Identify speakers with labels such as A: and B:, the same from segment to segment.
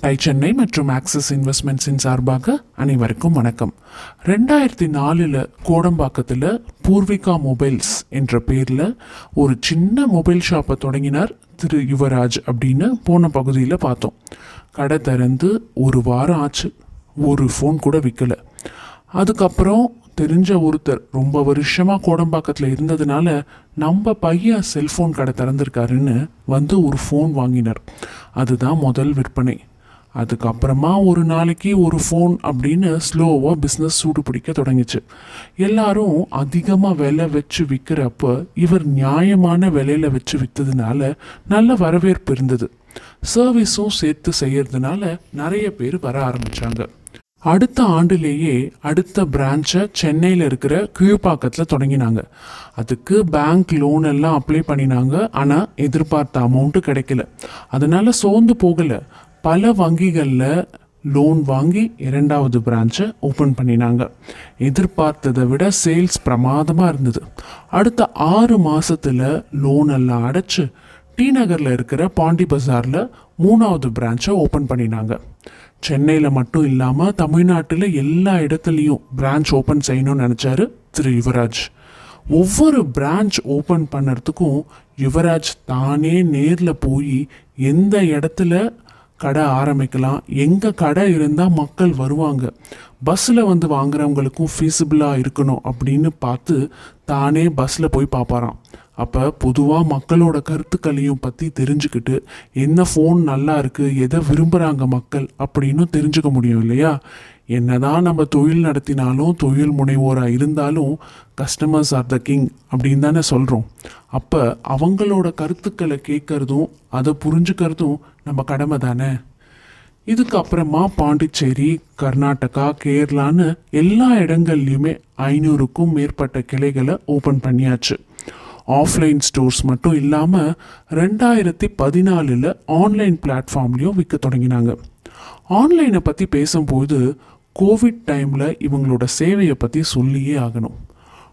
A: Tie Chennai மற்றும் axis இன்வெஸ்ட்மெண்ட்ஸின் சார்பாக அனைவருக்கும் வணக்கம். ரெண்டாயிரத்தி நாலில் கோடம்பாக்கத்தில் பூர்விகா மொபைல்ஸ் என்ற பேரில் ஒரு சின்ன மொபைல் ஷாப்பை தொடங்கினார் திரு யுவராஜ் அப்படின்னு போன பகுதியில் பார்த்தோம். கடை திறந்து ஒரு வாரம் ஆச்சு. ஒரு ஃபோன் கூட விற்கல அதுக்கப்புறம் தெரிஞ்ச ஒருத்தர் ரொம்ப வருஷமாக கோடம்பாக்கத்தில் இருந்ததுனால நம்ம பையன் செல்ஃபோன் கடை திறந்திருக்காருன்னு வந்து ஒரு ஃபோன் வாங்கினார். அதுதான் முதல் விற்பனை. அதுக்கப்புறமா ஒரு நாளைக்கு ஒரு ஃபோன் அப்படின்னு ஸ்லோவாக பிஸ்னஸ் சூடு பிடிக்க தொடங்கிச்சு. எல்லாரும் அதிகமாக விலை வச்சு விற்கிறப்ப இவர் நியாயமான விலையில வச்சு விற்றதுனால நல்ல வரவேற்பு இருந்தது. சர்வீஸும் சேர்த்து செய்யறதுனால நிறைய பேர் வர ஆரம்பித்தாங்க அடுத்த ஆண்டுலேயே அடுத்த பிரான்ச்சை சென்னையில் இருக்கிற கீழ்ப்பாக்கத்தில் தொடங்கினாங்க. அதுக்கு பேங்க் லோன் எல்லாம் அப்ளை பண்ணினாங்க. ஆனால் எதிர்பார்த்த அமௌண்ட்டு கிடைக்கல. அதனால சோர்ந்து போகலை. பல வங்கிகளில் லோன் வாங்கி இரண்டாவது பிரான்ச்சை ஓப்பன் பண்ணினாங்க. எதிர்பார்த்ததை விட சேல்ஸ் பிரமாதமாக இருந்தது. அடுத்த ஆறு மாதத்தில் லோன் எல்லாம் அடைச்சு டி நகரில் இருக்கிற பாண்டி பஜாரில் மூணாவது பிரான்ச்சை ஓப்பன் பண்ணினாங்க. சென்னையில் மட்டும் இல்லாமல் தமிழ்நாட்டில் எல்லா இடத்துலையும் பிரான்ச் ஓப்பன் செய்யணும்னு நினச்சாரு திரு யுவராஜ். ஒவ்வொரு பிரான்ச் ஓப்பன் பண்ணுறதுக்கும் யுவராஜ் தானே நேரில் போய் எந்த இடத்துல கடை ஆரம்பிக்கலாம். எங்கே கடை இருந்தால் மக்கள் வருவாங்க. பஸ்ஸில் வந்து வாங்குறவங்களுக்கும் ஃபீஸிபிளாக இருக்கணும் அப்படின்னு பார்த்து தானே பஸ்ஸில் போய் பார்ப்பாராம் அப்போ பொதுவாக மக்களோட கருத்துக்களையும் பற்றி தெரிஞ்சுக்கிட்டு என்ன ஃபோன் நல்லா இருக்குது எதை விரும்புகிறாங்க மக்கள் அப்படின்னு தெரிஞ்சுக்க முடியும் இல்லையா? என்னதான் நம்ம தொழில் நடத்தினாலும் தொழில் முனைவோராக இருந்தாலும் கஸ்டமர்ஸ் ஆர் த கிங் அப்படின்னு தானே சொல்கிறோம் அப்போ அவங்களோட கருத்துக்களை கேட்குறதும் அதை புரிஞ்சுக்கிறதும் நம்ம கடமை தானே? இதுக்கப்புறமா பாண்டிச்சேரி கர்நாடகா கேரளான்னு எல்லா இடங்கள்லையுமே ஐநூறுக்கும் மேற்பட்ட கிளைகளை ஓப்பன் பண்ணியாச்சு. ஆஃப்லைன் ஸ்டோர்ஸ் மட்டும் இல்லாமல் ரெண்டாயிரத்தி பதினாலில் ஆன்லைன் பிளாட்ஃபார்ம்லேயும் விற்க தொடங்கினாங்க. ஆன்லைனை பற்றி பேசும்போது கோவிட் டைமில் இவங்களோட சேவையை பற்றி சொல்லியே ஆகணும்.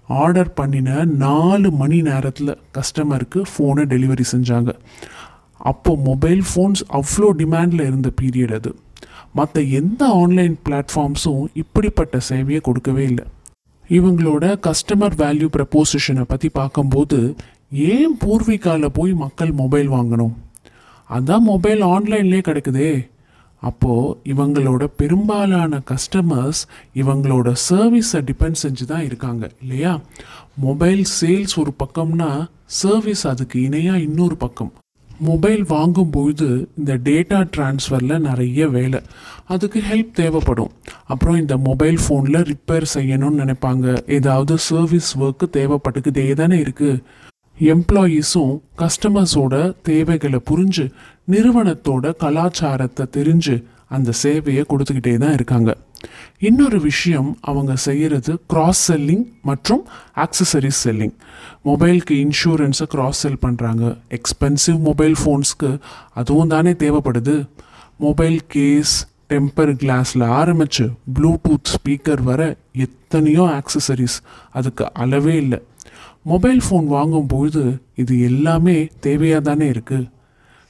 A: ஆர்டர் பண்ணின நாலு மணி நேரத்தில் கஸ்டமருக்கு ஃபோனை டெலிவரி செஞ்சாங்க. அப்போ மொபைல் ஃபோன்ஸ் அவ்வளோ டிமாண்டில் இருந்த பீரியட் அது. மற்ற எந்த ஆன்லைன் பிளாட்ஃபார்ம்ஸும் இப்படிப்பட்ட சேவையை கொடுக்கவே இல்லை. இவங்களோட கஸ்டமர் வேல்யூ ப்ரப்போசிஷனை பற்றி பார்க்கும்போது ஏன் பூர்விகாவில் போய் மக்கள் மொபைல் வாங்கணும்? அதான் மொபைல் ஆன்லைன்லேயே கிடைக்குதே. அப்போது இவங்களோட பெரும்பாலான கஸ்டமர்ஸ் இவங்களோட சர்வீஸை டிபெண்ட் செஞ்சு தான் இருக்காங்க இல்லையா? மொபைல் சேல்ஸ் ஒரு பக்கம்னா சர்வீஸ் அதுக்கு இணையாக இன்னொரு பக்கம். மொபைல் வாங்கும்பொழுது இந்த டேட்டா ட்ரான்ஸ்ஃபரில் நிறைய வேலை. அதுக்கு ஹெல்ப் தேவைப்படும். அப்புறம் இந்த மொபைல் ஃபோனில் ரிப்பேர் செய்யணும்னு நினைப்பாங்க. ஏதாவது சர்வீஸ் ஒர்க்கு தேவைப்பட்டுக்கிட்டே தானே இருக்குது எம்ப்ளாயீஸும் கஸ்டமர்ஸோட தேவைகளை புரிஞ்சு நிறுவனத்தோட கலாச்சாரத்தை தெரிஞ்சு அந்த சேவையை கொடுத்துக்கிட்டே தான் இருக்காங்க. இன்னொரு விஷயம் அவங்க செய்கிறது கிராஸ் செல்லிங் மற்றும் ஆக்சசரிஸ் செல்லிங் மொபைலுக்கு இன்சூரன்ஸை கிராஸ் செல் பண்ணுறாங்க எக்ஸ்பென்சிவ் மொபைல் ஃபோன்ஸ்க்கு அதுவும் தானே தேவைப்படுது. மொபைல் கேஸ் டெம்பர் கிளாஸில் ஆரம்பித்து ப்ளூடூத் ஸ்பீக்கர் வர எத்தனையோ ஆக்சசரிஸ் அதுக்கு அளவே இல்லை. மொபைல் ஃபோன் வாங்கும்பொழுது இது எல்லாமே தேவையாக தானே இருக்குது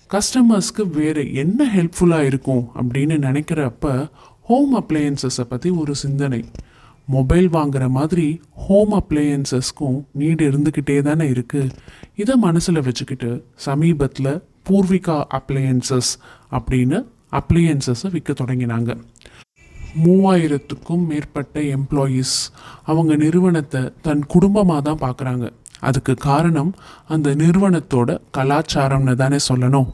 A: கஸ்டமர்ஸ்க்கு வேறு என்ன ஹெல்ப்ஃபுல்லாக இருக்கும் அப்படின்னு நினைக்கிறப்ப ஹோம் அப்ளையன்சஸை பற்றி ஒரு சிந்தனை. மொபைல் வாங்குற மாதிரி ஹோம் அப்ளையன்சஸ்க்கும் நீடு இருந்துக்கிட்டே தானே இருக்குது இதை மனசில் வச்சுக்கிட்டு சமீபத்தில் பூர்விகா அப்ளையன்சஸ் அப்படின்னு அப்ளையன்சஸை விற்க தொடங்கினாங்க. மூவாயிரத்துக்கும் மேற்பட்ட எம்ப்ளாயீஸ் அவங்க நிறுவனத்தை தன் குடும்பமாக தான் பார்க்குறாங்க அதுக்கு காரணம் அந்த நிறுவனத்தோட கலாச்சாரம்னு தானே சொல்லணும்.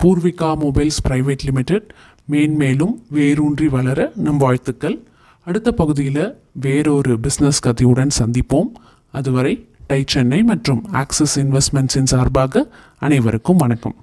A: பூர்விகா மொபைல்ஸ் பிரைவேட் லிமிடெட் மேன்மேலும் வேரூன்றி வளர நம் வாழ்த்துக்கள். அடுத்த பகுதியில் வேறொரு பிஸ்னஸ் கதையுடன் சந்திப்போம். அதுவரை டை சென்னை மற்றும் ஆக்சிஸ் இன்வெஸ்ட்மெண்ட்ஸின் சார்பாக அனைவருக்கும் வணக்கம்.